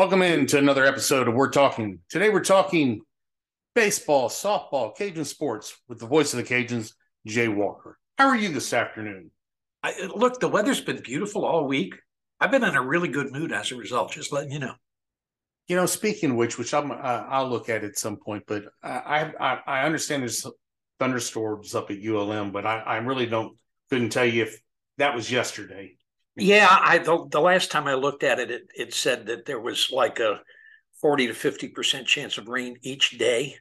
Welcome in to another episode of We're Talking. Today we're talking baseball, softball, Cajun sports with the voice of the Cajuns, Jay Walker. How are you this afternoon? I, look, the weather's been beautiful all week. I've been in a really good mood as a result. Just letting you know. You know, speaking of which, which I'm, uh, I'll look at at some point, but I, I I understand there's thunderstorms up at ULM, but I, I really don't couldn't tell you if that was yesterday. Yeah, I the, the last time I looked at it, it, it said that there was like a forty to fifty percent chance of rain each day,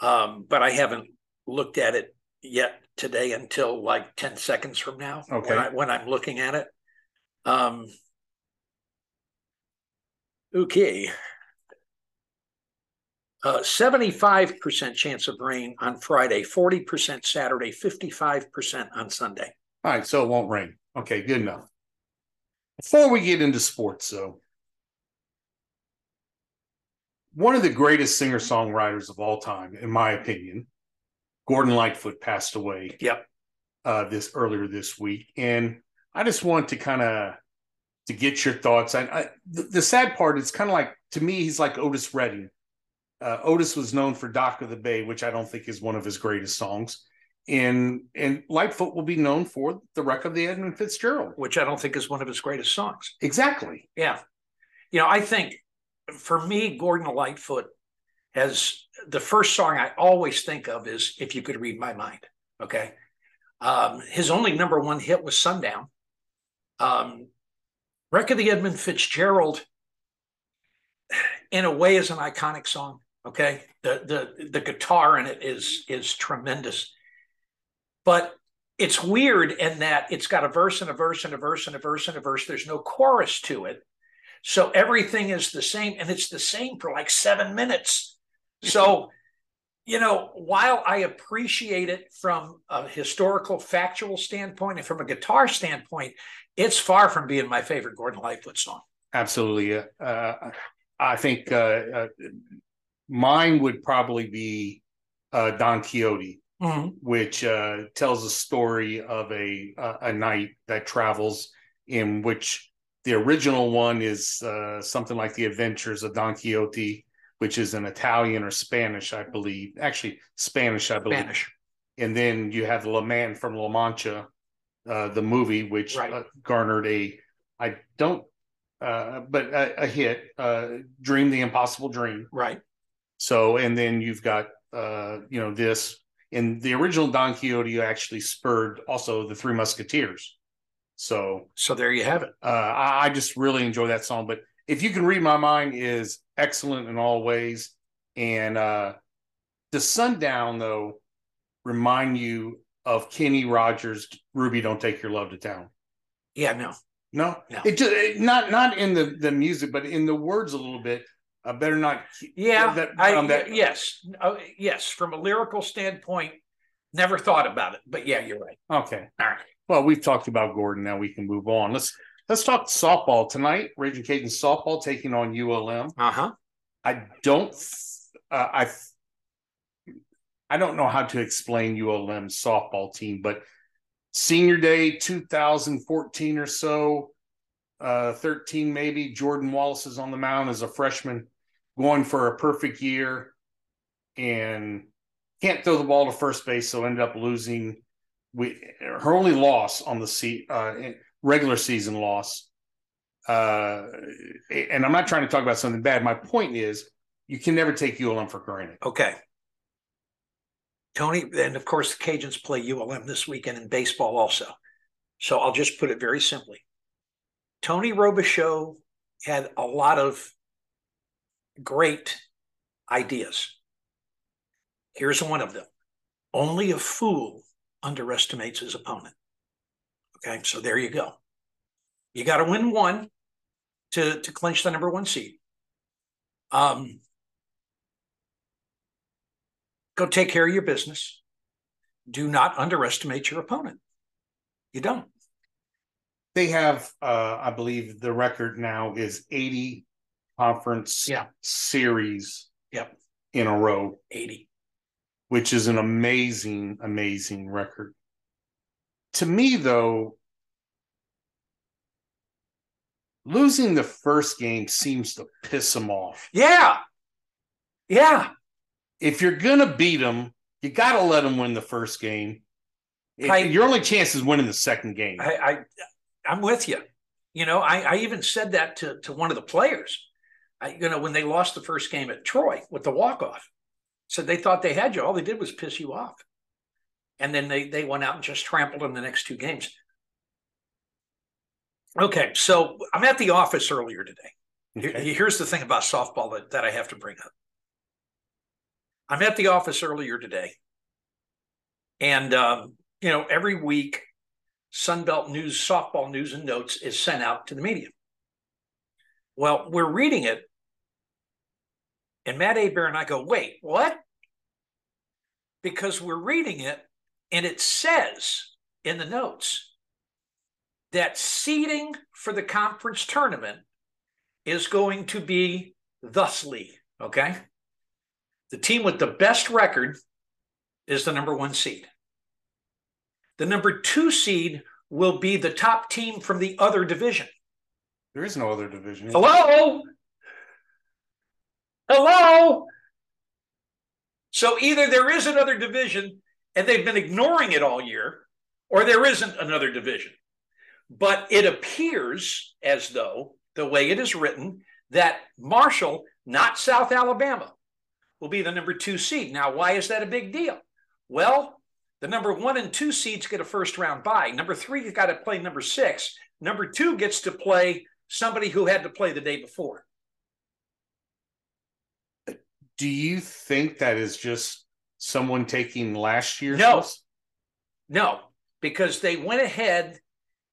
um, but I haven't looked at it yet today until like ten seconds from now. Okay. when, I, when I'm looking at it. Um, okay. Uh, 75% chance of rain on Friday, 40% Saturday, 55% on Sunday. All right, so it won't rain. Okay, good enough. Before we get into sports, though, one of the greatest singer songwriters of all time, in my opinion, Gordon Lightfoot passed away. Yep. Uh, this earlier this week, and I just want to kind of to get your thoughts. I, I the, the, sad part is kind of like to me, he's like Otis Redding. Uh, Otis was known for "Dock of the Bay," which I don't think is one of his greatest songs and and Lightfoot will be known for the wreck of the Edmund Fitzgerald, which I don't think is one of his greatest songs. Exactly. Yeah, you know, I think for me, Gordon Lightfoot has the first song I always think of is "If You Could Read My Mind." Okay, um, his only number one hit was "Sundown." Um, "Wreck of the Edmund Fitzgerald," in a way, is an iconic song. Okay, the the the guitar in it is is tremendous but it's weird in that it's got a verse and a verse and a verse and a verse and a verse. There's no chorus to it. So everything is the same, and it's the same for like seven minutes. So, you know, while I appreciate it from a historical, factual standpoint and from a guitar standpoint, it's far from being my favorite Gordon Lightfoot song. Absolutely. Uh, I think uh, uh, mine would probably be uh, Don Quixote mm-hmm. which uh, tells a story of a a knight that travels in which the original one is uh, something like the Adventures of Don Quixote, which is an Italian or Spanish, I believe. Actually, Spanish, I believe. Spanish. And then you have La Man from La Mancha, uh, the movie, which right. uh, garnered a, I don't, uh, but a, a hit, uh, Dream the Impossible Dream. Right. So, and then you've got, uh, you know, this and the original Don Quixote actually spurred also the Three Musketeers. So, so there you have it. Uh, I, I, just really enjoy that song. But if you can read my mind, is excellent in all ways. And uh, the sundown though remind you of Kenny Rogers. Ruby, don't take your love to town. Yeah, no, no, no. It just it, not not in the the music, but in the words a little bit. I better not. Yeah, that, I, that. yes, uh, yes. From a lyrical standpoint, never thought about it, but yeah, you're right. Okay, all right. Well, we've talked about Gordon. Now we can move on. Let's let's talk softball tonight. Ragin' Cajun softball taking on ULM. Uh huh. I don't. Uh, I. I don't know how to explain ULM's softball team, but senior day 2014 or so, uh, 13 maybe. Jordan Wallace is on the mound as a freshman going for a perfect year and can't throw the ball to first base, so ended up losing. We her only loss on the se- uh, regular season loss. Uh, and I'm not trying to talk about something bad. My point is, you can never take ULM for granted. Okay. Tony, and of course, the Cajuns play ULM this weekend in baseball also. So I'll just put it very simply. Tony Robichaux had a lot of great ideas. Here's one of them only a fool underestimates his opponent. Okay, so there you go. You got to win one to, to clinch the number one seed. Um, go take care of your business. Do not underestimate your opponent. You don't. They have, uh, I believe, the record now is 80 conference yeah. series yep. in a row. 80. Which is an amazing, amazing record. To me, though, losing the first game seems to piss them off. Yeah. Yeah. If you're going to beat them, you got to let them win the first game. I- Your only chance is winning the second game. I, I I'm with you. You know, I, I even said that to, to one of the players. I, you know, when they lost the first game at Troy with the walk off, said they thought they had you. All they did was piss you off, and then they they went out and just trampled them the next two games. Okay, so I'm at the office earlier today. Okay. Here's the thing about softball that, that I have to bring up. I'm at the office earlier today, and um, you know, every week, Sunbelt News softball news and notes is sent out to the media. Well, we're reading it, and Matt Aber and I go, "Wait, what?" Because we're reading it, and it says in the notes that seeding for the conference tournament is going to be thusly, okay? The team with the best record is the number one seed. The number two seed will be the top team from the other division. There is no other division. Hello? Hello? So either there is another division and they've been ignoring it all year, or there isn't another division. But it appears as though, the way it is written, that Marshall, not South Alabama, will be the number two seed. Now, why is that a big deal? Well, the number one and two seeds get a first round bye. Number three has got to play number six. Number two gets to play somebody who had to play the day before. Do you think that is just someone taking last year's? No. list? No, because they went ahead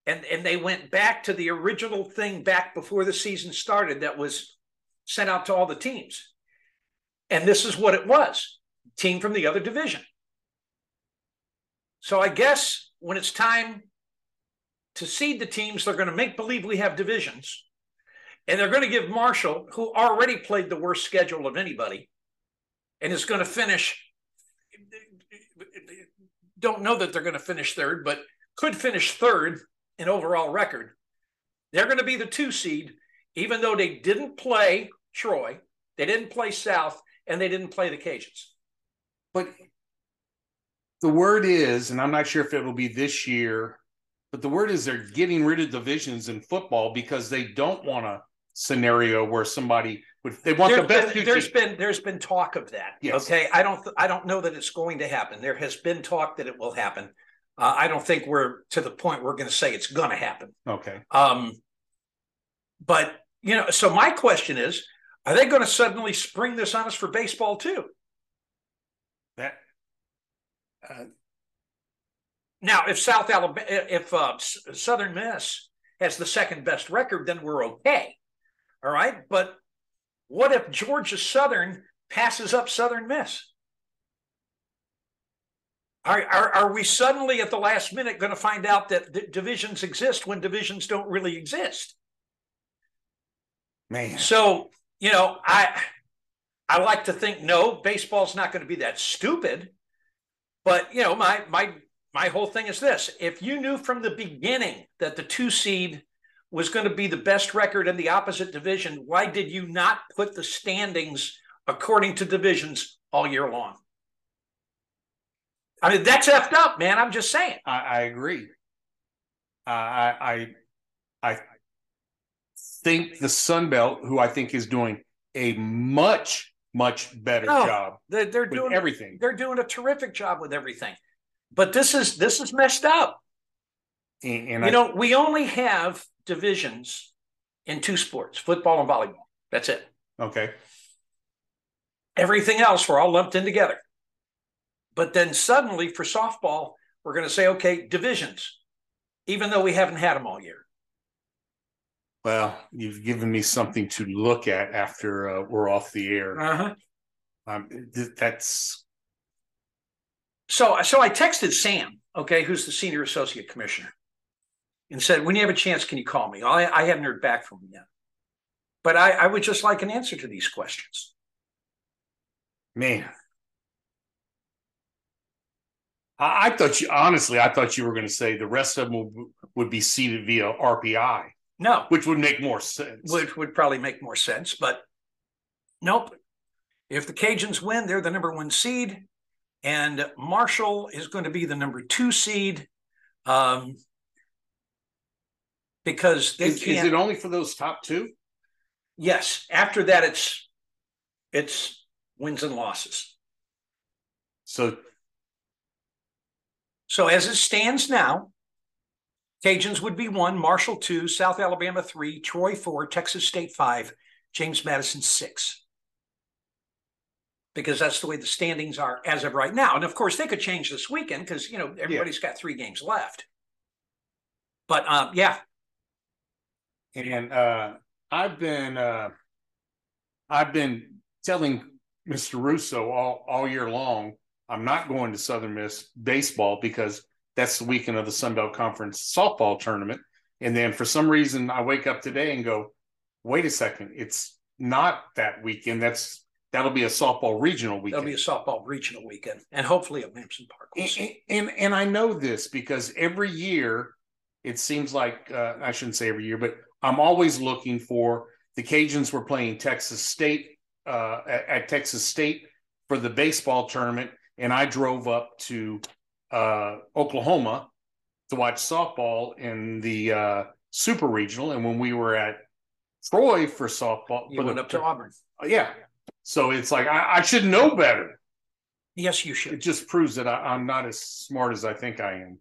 and, and they went back to the original thing back before the season started that was sent out to all the teams. And this is what it was team from the other division. So I guess when it's time to seed the teams, they're going to make believe we have divisions. And they're going to give Marshall, who already played the worst schedule of anybody, and is going to finish. Don't know that they're going to finish third, but could finish third in overall record. They're going to be the two seed, even though they didn't play Troy, they didn't play South, and they didn't play the Cajuns. But the word is, and I'm not sure if it will be this year, but the word is they're getting rid of divisions in football because they don't want a scenario where somebody would they want There- the best. there's been there's been talk of that. Yes. Okay, I don't I don't know that it's going to happen. There has been talk that it will happen. Uh, I don't think we're to the point we're going to say it's going to happen. okay. Um, but you know, so my question is, are they going to suddenly spring this on us for baseball too? Uh, Now, if South Alabama, if uh, Southern Miss has the second best record, then we're okay. All right, but what if Georgia Southern passes up Southern Miss? Are, are, are we suddenly at the last minute going to find out that divisions exist when divisions don't really exist? man, So, you know, I I like to think no, baseball's not going to be that stupid. But, you know, my my my whole thing is this. If you knew from the beginning that the 2 seed was going to be the best record in the opposite division, why did you not put the standings according to divisions all year long? I mean, that's effed up, man. I'm just saying. I, I agree. I I I think the Sun Belt, who I think is doing a much much better job They're, they're doing everything. they're doing a terrific job with everything. But this is this is messed up. And, and you I, know, we only have divisions in two sports, football and volleyball. That's it. okay, Everything else we're all lumped in together. But then suddenly for softball, we're going to say, okay, divisions, even though we haven't had them all year. Well, you've given me something to look at after uh, we're off the air. Uh-huh. Um, th- that's So, so I texted Sam, okay, who's the senior associate commissioner, and said, when you have a chance, can you call me? I, I haven't heard back from him yet. But I, I would just like an answer to these questions. man. I, I thought you honestly, I thought you were going to say the rest of them would, would be seated via RPI. No, which would make more sense. which would probably make more sense, but nope. If the Cajuns win, they're the number one seed, and Marshall is going to be the number two seed. Um, because they is, is it only for those top two? yes, after that, it's it's wins and losses. So So as it stands now, Cajuns would be one, Marshall two, South Alabama three, Troy four, Texas State five, James Madison six. Because that's the way the standings are as of right now. And of course, they could change this weekend because you know everybody's got three games left. But um, yeah, and uh I've been uh I've been telling Mr. Russo all all year long I'm not going to Southern Miss baseball because that's the weekend of the Sun Belt Conference softball tournament. And then for some reason I wake up today and go, wait a second, it's not that weekend. That's that'll be a softball regional weekend. there'll be a softball regional weekend, and hopefully at Williamson Park. We'll and, and and I know this because every year it seems like uh, I shouldn't say every year, but I'm always looking for the Cajuns were playing Texas State uh, at, at Texas State for the baseball tournament, and I drove up to uh, Oklahoma to watch softball in the uh, Super Regional, and when we were at Troy for softball, You for went the, up to Auburn. yeah. So it's like I, I should know better. Yes, you should. It just proves that I, I'm not as smart as I think I am.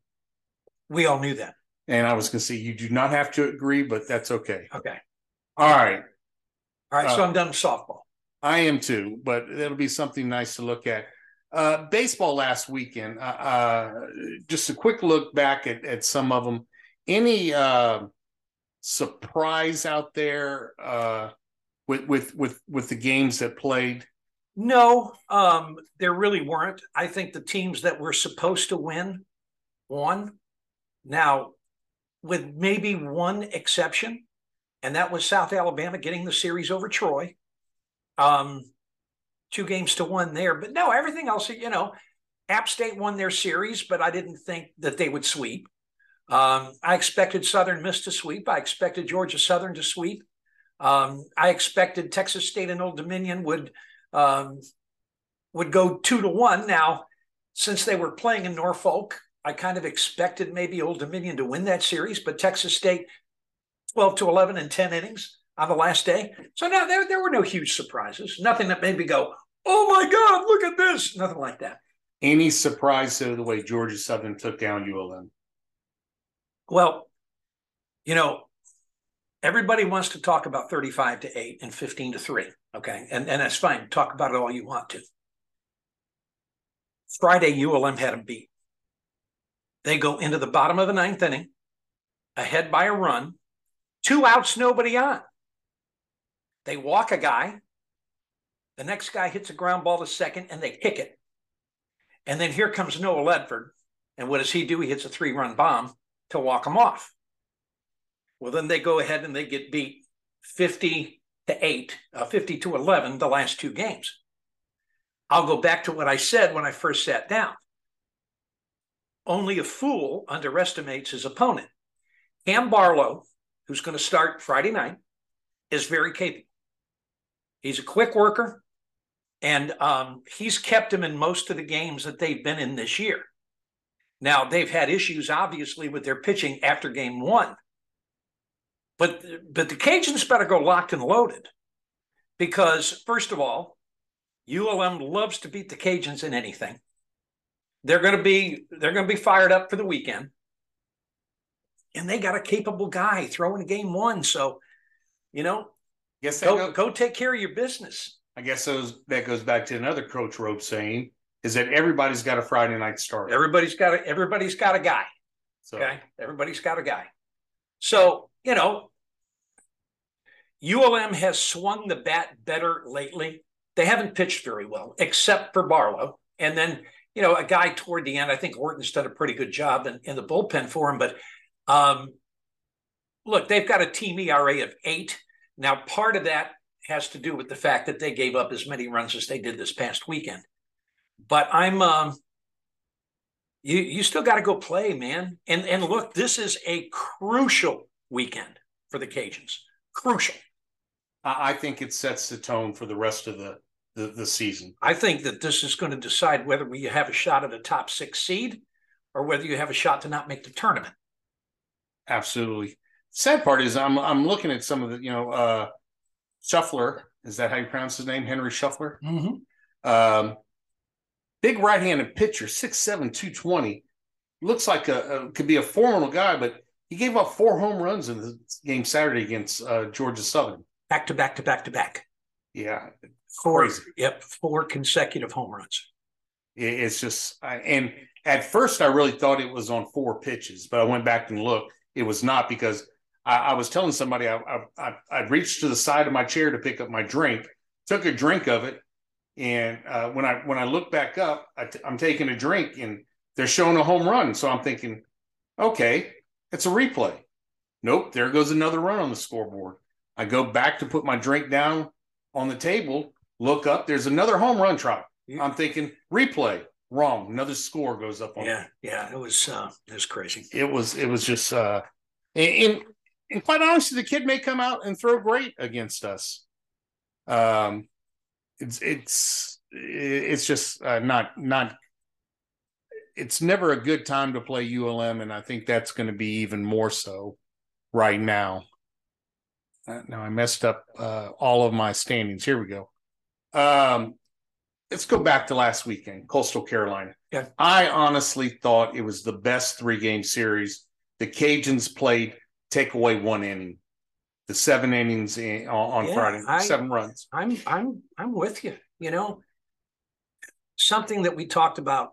We all knew that. And I was going to say, you do not have to agree, but that's okay. Okay. All right. All right. so Uh, I'm done with softball. I am too, but it'll be something nice to look at. Uh, baseball last weekend, uh, uh, just a quick look back at, at some of them. Any uh, surprise out there uh, with, with, with, with the games that played? No, um, there really weren't. I think the teams that were supposed to win won. Now, with maybe one exception, and that was South Alabama getting the series over Troy. Um, two games to one there, but no, everything else, you know, App State won their series, but I didn't think that they would sweep. Um, I expected Southern Miss to sweep. I expected Georgia Southern to sweep. Um, I expected Texas State and Old Dominion would um, would go two to one. Now, since they were playing in Norfolk, I kind of expected maybe Old Dominion to win that series, but Texas State 12 to 11 in 10 innings on the last day. So now there, there were no huge surprises, nothing that made me go, oh my God, look at this, nothing like that. Any surprise to the way Georgia Southern took down ULM? Well, you know, everybody wants to talk about 35 to 8 and 15 to 3. Okay. And, and that's fine. Talk about it all you want to. Friday, ULM had them beat. They go into the bottom of the ninth inning, ahead by a run, two outs, nobody on. They walk a guy. The next guy hits a ground ball to second, and they kick it. And then here comes Noah Ledford. And what does he do? He hits a three run bomb to walk them off. Well, then they go ahead and they get beat 50 to 8, uh, 50 to 11 the last two games. I'll go back to what I said when I first sat down. Only a fool underestimates his opponent. Cam Barlow, who's going to start Friday night, is very capable. He's a quick worker, and um, he's kept him in most of the games that they've been in this year. Now, they've had issues, obviously, with their pitching after game one. But, but the Cajuns better go locked and loaded because, first of all, ULM loves to beat the Cajuns in anything. They're going to be they're going to be fired up for the weekend, and they got a capable guy throwing game one. So, you know, go go- go take care of your business. I guess those, that goes back to another Coach Rope saying is that everybody's got a Friday night start. Everybody's got a, everybody's got a guy. so Okay, everybody's got a guy. So you know, ULM has swung the bat better lately. They haven't pitched very well, except for Barlow, and then you know a guy toward the end. I think Orton's done a pretty good job in, in the bullpen for him. But um, look, they've got a team ERA of eight. Now, part of that has to do with the fact that they gave up as many runs as they did this past weekend. But I'm um, you you still got to go play, man. And and look, this is a crucial weekend for the Cajuns. Crucial. I, I think it sets the tone for the rest of the, the, the season. I think that this is going to decide whether we have a shot at a top six seed or whether you have a shot to not make the tournament. Absolutely. Sad part is I'm I'm looking at some of the, you know, uh Shuffler, is that how you pronounce his name? Henry Shuffler? Mm-hmm. Um big right-handed pitcher, 6'7, 220. Looks like a, a could be a formidable guy, but he gave up four home runs in the game Saturday against uh, Georgia Southern. Back to back to back to back. Yeah, Four, crazy. yep, four consecutive home runs. It- It's just, I- and at first I really thought it was on four pitches, but I went back and looked. It was not because I, I was telling somebody I, I, I reached to the side of my chair to pick up my drink, took a drink of it, and uh, when I when I look back up, I t- I'm taking a drink and they're showing a home run. So I'm thinking, okay, it's a replay. Nope, there goes another run on the scoreboard. I go back to put my drink down on the table, look up, there's another home run trot. I'm thinking replay, wrong. Another score goes up on Yeah, yeah, it was uh, it was crazy. it was it was just uh and, and quite honestly the kid may come out and throw great against us. Um it's it's it's just uh, not not it's never a good time to play ulm and i think that's going to be even more so right now. Uh, now i messed up uh all of my standings. Here we go. Um let's go back to last weekend coastal carolina. Yeah. i honestly thought it was the best three game series. The cajuns played take away one inning the seven innings in, on, Yeah, friday I- seven runs I'm I'm I'm with you. You know, something that we talked about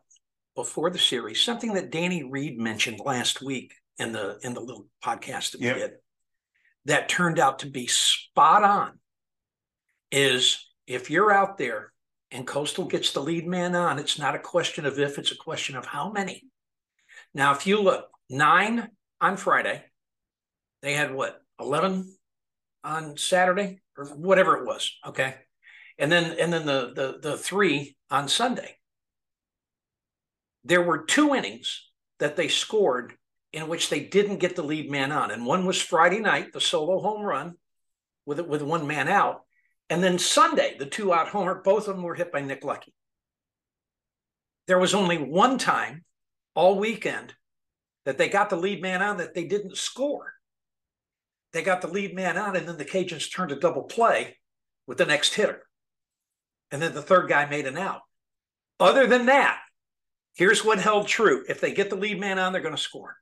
before the series, something that Danny Reed mentioned last week in the in the little podcast that we Yep. did, that turned out to be spot on. Is if you're out there and Coastal gets the lead man on, it's not a question of if, it's a question of how many. Now, if you look nine on Friday, they had what eleven on Saturday or whatever it was. Okay. And then and then the the the three on Sunday. There were two innings that they scored in which they didn't get the lead man on. And one was Friday night, the solo home run with with one man out. And then Sunday, the two out homer, both of them were hit by Nick Lucky. There was only one time all weekend that they got the lead man on that they didn't score they got the lead man out, and then the Cajuns turned a double play with the next hitter. And then the third guy made an out. Other than that, here's what held true. If they get the lead man on, they're going to score.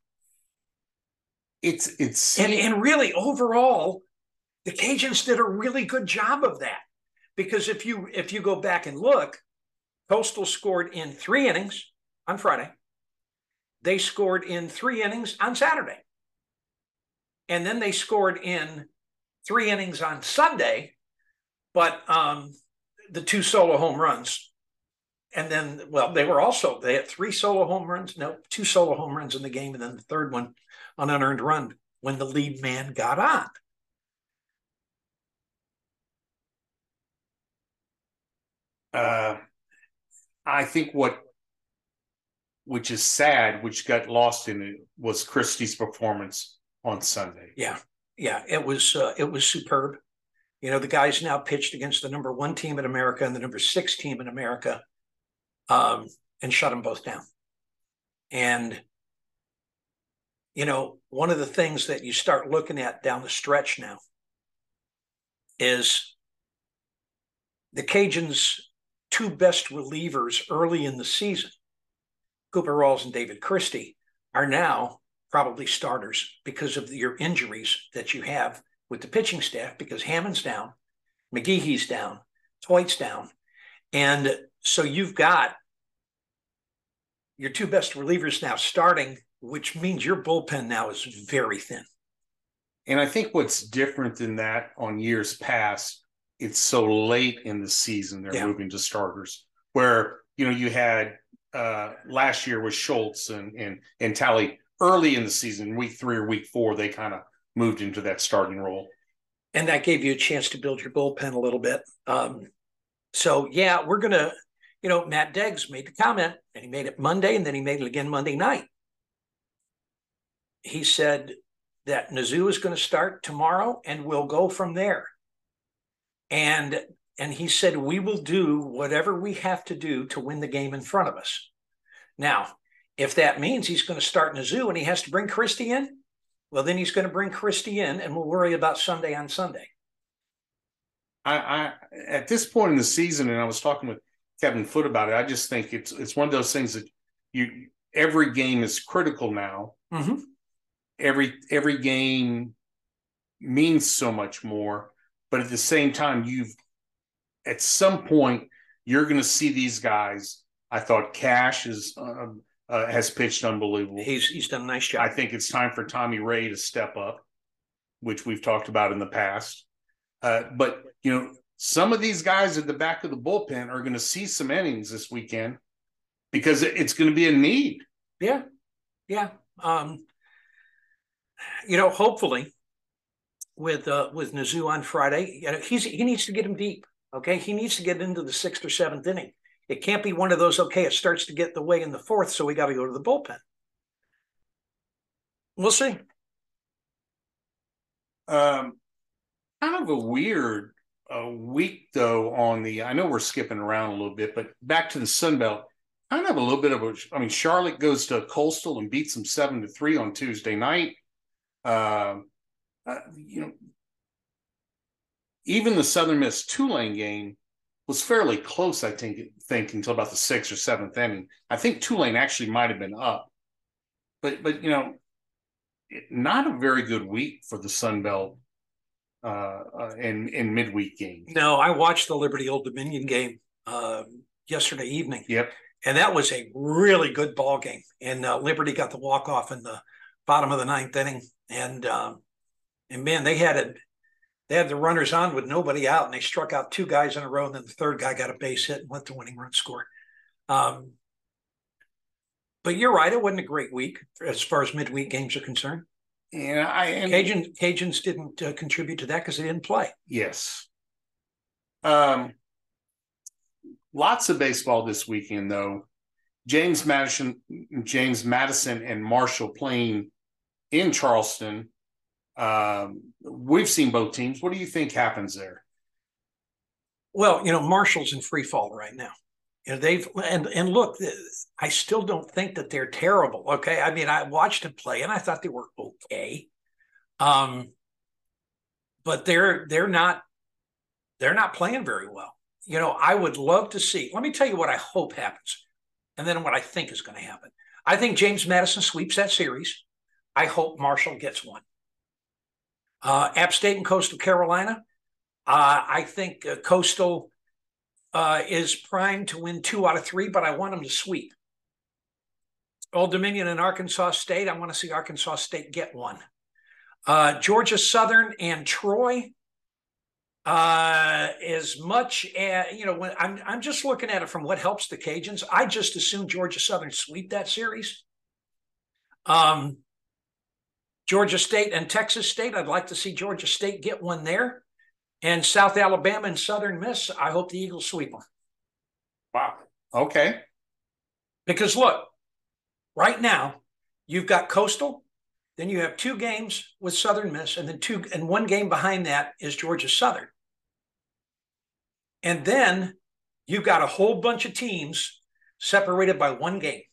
it's it's And, and really, overall, the Cajuns did a really good job of that. Because if you if you go back and look, Coastal scored in three innings on Friday. They scored in three innings on Saturday. And then they scored in three innings on Sunday, but um, the two solo home runs. And then, well, they were also, they had three solo home runs, no, two solo home runs in the game, and then the third one, on an unearned run when the lead man got on. uh, I think what, which is sad, which got lost in it, was Christie's performance on Sunday. Yeah, yeah, it was uh, it was superb. You know, the guys now pitched against the number one team in America and the number six team in America, um, and shut them both down. And you know, one of the things that you start looking at down the stretch now is the Cajuns' two best relievers early in the season, Cooper Rawls and David Christie, are now probably starters because of your injuries that you have with the pitching staff because Hammond's down, McGeehee's down, Toit's down. And so you've got your two best relievers now starting, which means your bullpen now is very thin. And I think what's different than that on years past, it's so late in the season they're Yeah. moving to starters. Where you know you had uh last year with Schultz and and and Tally early in the season, week three or week four, they kind of moved into that starting role. and that gave you a chance to build your bullpen a little bit. Um, so yeah, we're gonna, you know, Matt Deggs made the comment, and he made it Monday, and then he made it again Monday night. He said that Nezuh is going to start tomorrow and we'll go from there. And and he said we will do whatever we have to do to win the game in front of us. Now, if that means he's going to start in a zoo and he has to bring Christie in, well, then he's going to bring Christie in, and we'll worry about Sunday on Sunday. I, I at this point in the season, and I was talking with Kevin Foote about it. I just think it's it's one of those things that you every game is critical now. Mm-hmm. Every every game means so much more, but at the same time, you've at some point you're going to see these guys. I thought Cash is uh, uh, has pitched unbelievable. He's he's done a nice job. I think it's time for Tommy Ray to step up, which we've talked about in the past. Uh, but you know, some of these guys at the back of the bullpen are going to see some innings this weekend because it's going to be a need. Yeah, yeah. Um, you know, hopefully, with uh, with Nezuh on Friday, you know, he's he needs to get him deep. Okay, he needs to get into the sixth or seventh inning. It can't be one of those, okay, it starts to get the way in the fourth, so we got to go to the bullpen. We'll see. Um, kind of a weird uh, week, though, on the, I know we're skipping around a little bit, but back to the Sun Belt, kind of a little bit of a, I mean, Charlotte goes to Coastal and beats them seven to three on Tuesday night. Uh, uh, you know, even the Southern Miss Tulane game was fairly close, I think, think until about the sixth or seventh inning. I think Tulane actually might have been up, but but you know, not a very good week for the Sun Belt uh, uh, in in midweek games. No, I watched the Liberty Old Dominion game uh, yesterday evening. Yep, and that was a really good ball game. And uh, Liberty got the walk off in the bottom of the ninth inning, and um, and man, they had it they had the runners on with nobody out, and they struck out two guys in a row, and then the third guy got a base hit and went the winning run score. Um, but you're right; it wasn't a great week as far as midweek games are concerned. Yeah, I and, Cajun Cajuns didn't uh, contribute to that because they didn't play. Yes. Um, lots of baseball this weekend, though. James Madison, James Madison, and Marshall playing in Charleston um, we've seen both teams. What do you think happens there? Well, you know, Marshall's in free fall right now. You know, they've and and look, I still don't think that they're terrible. Okay, I mean, I watched them play and I thought they were okay. Um, but they're they're not they're not playing very well. You know, I would love to see. Let me tell you what I hope happens, and then what I think is going to happen. I think James Madison sweeps that series. I hope Marshall gets one. Uh, App State and Coastal Carolina. Uh, I think uh, Coastal uh, is primed to win two out of three, but I want them to sweep. Old Dominion and Arkansas State. I want to see Arkansas State get one. Uh, Georgia Southern and Troy. Uh, as much as you know, when I'm I'm just looking at it from what helps the Cajuns. I just assume Georgia Southern sweep that series. Um, Georgia State and Texas State. I'd like to see Georgia State get one there. And South Alabama and Southern Miss, I hope the Eagles sweep them. Wow. Okay. Because look, right now, you've got Coastal, then you have two games with Southern Miss, and then two and one game behind that is Georgia Southern. And then you've got a whole bunch of teams separated by one game.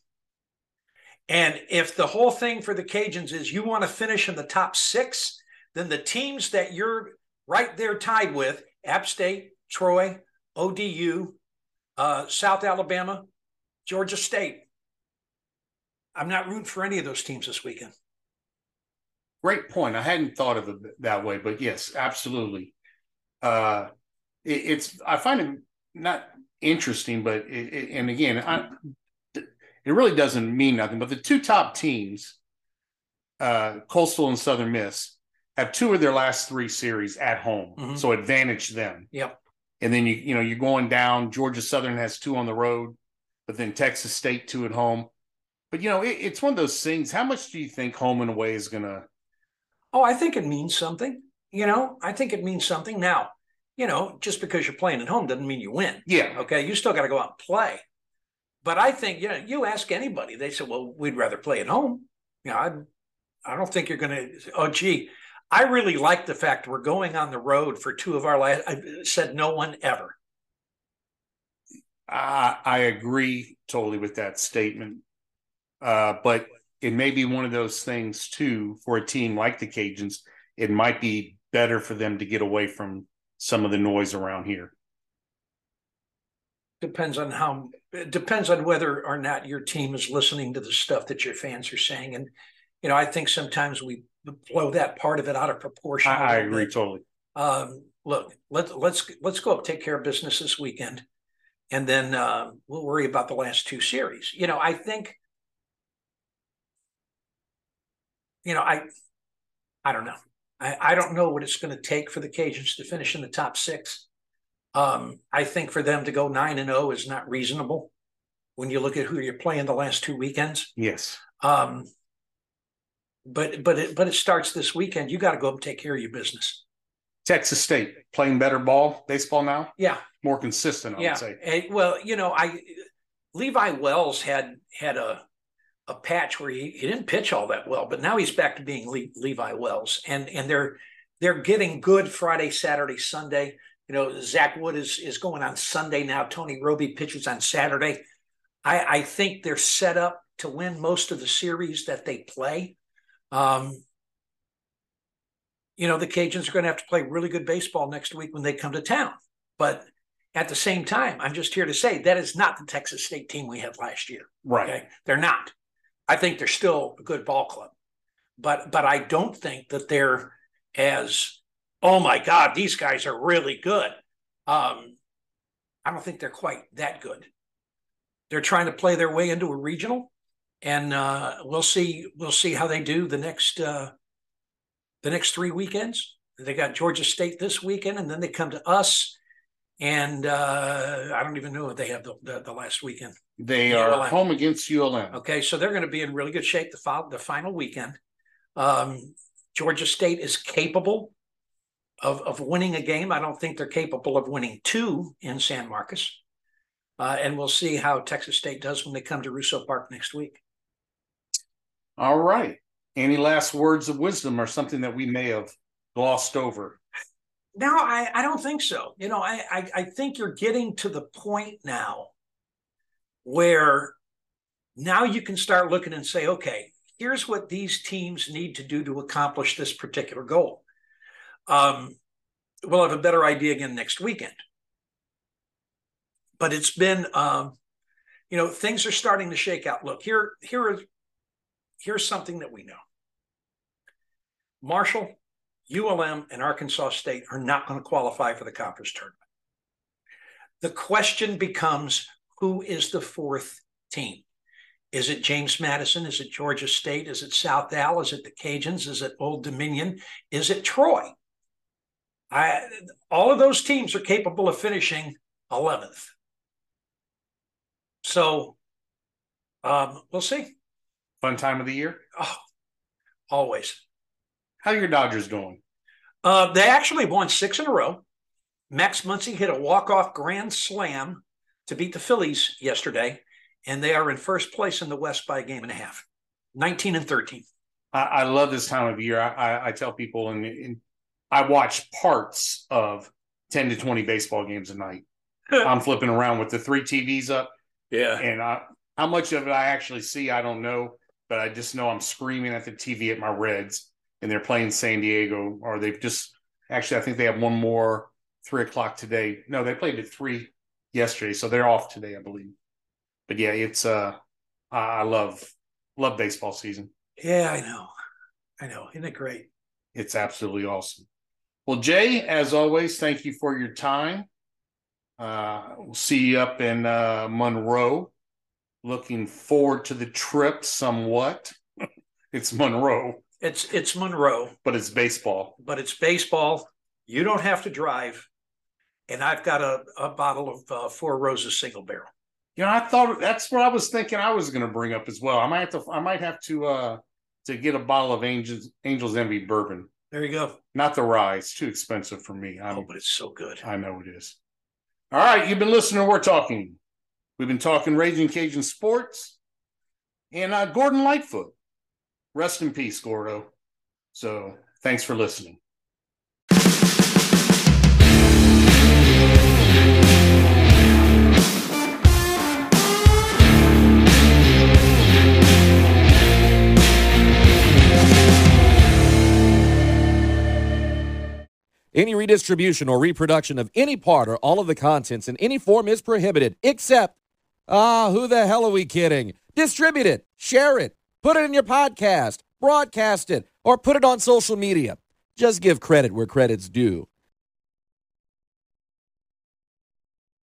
And if the whole thing for the Cajuns is you want to finish in the top six, then the teams that you're right there tied with App State, Troy, ODU, uh, South Alabama, Georgia State. I'm not rooting for any of those teams this weekend. Great point. I hadn't thought of it that way, but yes, absolutely. Uh, it, it's I find it not interesting, but it, it, and again, I, it really doesn't mean nothing. But the two top teams, uh, Coastal and Southern Miss, have two of their last three series at home, mm-hmm. so advantage them. Yep. And then you you know you're going down. Georgia Southern has two on the road, but then Texas State two at home. But you know it, it's one of those things. How much do you think home and away is gonna? Oh, I think it means something. You know, I think it means something. Now, you know, just because you're playing at home doesn't mean you win. Yeah. Okay. You still got to go out and play. But I think, you know, you ask anybody, they say, well, we'd rather play at home. You know, I'd, I don't think you're going to. Oh, gee, I really like the fact we're going on the road for two of our last. I said no one ever. I, I agree totally with that statement. Uh, but it may be one of those things too for a team like the Cajuns. It might be better for them to get away from some of the noise around here. Depends on how. It depends on whether or not your team is listening to the stuff that your fans are saying, and you know, I think sometimes we blow that part of it out of proportion. I, I agree totally. Um, look, let's let's let's go up, take care of business this weekend, and then uh, we'll worry about the last two series. You know, I think you know, I I don't know. I, I don't know what it's going to take for the Cajuns to finish in the top six. Um, I think for them to go nine and zero oh is not reasonable when you look at who you're playing the last two weekends. Yes. Um, but but it but it starts this weekend. You got to go up and take care of your business. Texas State playing better ball, baseball now. Yeah, more consistent. I yeah. would say. And, well, you know, I Levi Wells had had a a patch where he, he didn't pitch all that well, but now he's back to being Le- Levi Wells, and and they're they're getting good Friday, Saturday, Sunday. You know, Zach Wood is is going on Sunday now. Tony Roby pitches on Saturday. I, I think they're set up to win most of the series that they play. Um, you know, the Cajuns are going to have to play really good baseball next week when they come to town. But at the same time, I'm just here to say that is not the Texas State team we had last year. Right. Okay? They're not. I think they're still a good ball club. But but I don't think that they're as oh my God, these guys are really good. Um, I don't think they're quite that good. They're trying to play their way into a regional and uh, we'll see we'll see how they do the next uh, the next three weekends. They got Georgia State this weekend, and then they come to us. And uh, I don't even know if they have the, the, the last weekend. They are ULM. home against ULM. Okay, so they're going to be in really good shape the, fo- the final weekend. Um, Georgia State is capable of, of winning a game. I don't think they're capable of winning two in San Marcos. Uh, and we'll see how Texas State does when they come to Russo Park next week. All right. Any last words of wisdom or something that we may have glossed over? No, I, I don't think so. You know, I, I, I think you're getting to the point now where now you can start looking and say, okay, here's what these teams need to do to accomplish this particular goal. Um, we'll have a better idea again next weekend. But it's been, um, you know, things are starting to shake out. Look, here, here is, here's something that we know Marshall, ULM, and Arkansas State are not going to qualify for the conference tournament. The question becomes who is the fourth team? Is it James Madison? Is it Georgia State? Is it South Al? Is it the Cajuns? Is it Old Dominion? Is it Troy? I, all of those teams are capable of finishing 11th. So um, we'll see. Fun time of the year? Oh, always. How are your Dodgers doing? Uh, they actually won six in a row. Max Muncy hit a walk-off grand slam to beat the Phillies yesterday, and they are in first place in the West by a game and a half, 19 and 13. I, I love this time of year. I, I, I tell people, and, and I watch parts of 10 to 20 baseball games a night. I'm flipping around with the three TVs up. Yeah. And I, how much of it I actually see, I don't know but I just know I'm screaming at the TV at my Reds, and they're playing San Diego, or they've just actually I think they have one more three o'clock today. No, they played at three yesterday, so they're off today, I believe. But yeah, it's uh, I love love baseball season. Yeah, I know, I know. Isn't it great? It's absolutely awesome. Well, Jay, as always, thank you for your time. Uh, we'll see you up in uh, Monroe looking forward to the trip somewhat. it's Monroe. It's it's Monroe, but it's baseball. But it's baseball. You don't have to drive, and I've got a, a bottle of uh, Four Roses single barrel. You know, I thought that's what I was thinking. I was going to bring up as well. I might have to. I might have to uh to get a bottle of Angels Angels Envy bourbon. There you go. Not the rye; it's too expensive for me. I'm, oh, but it's so good. I know it is. All right, you've been listening. We're talking. We've been talking Ragin' Cajun sports and uh, Gordon Lightfoot. rest in peace, Gordo. So thanks for listening. Any redistribution or reproduction of any part or all of the contents in any form is prohibited, except, ah, who the hell are we kidding? Distribute it, share it, put it in your podcast, broadcast it, or put it on social media. Just give credit where credit's due.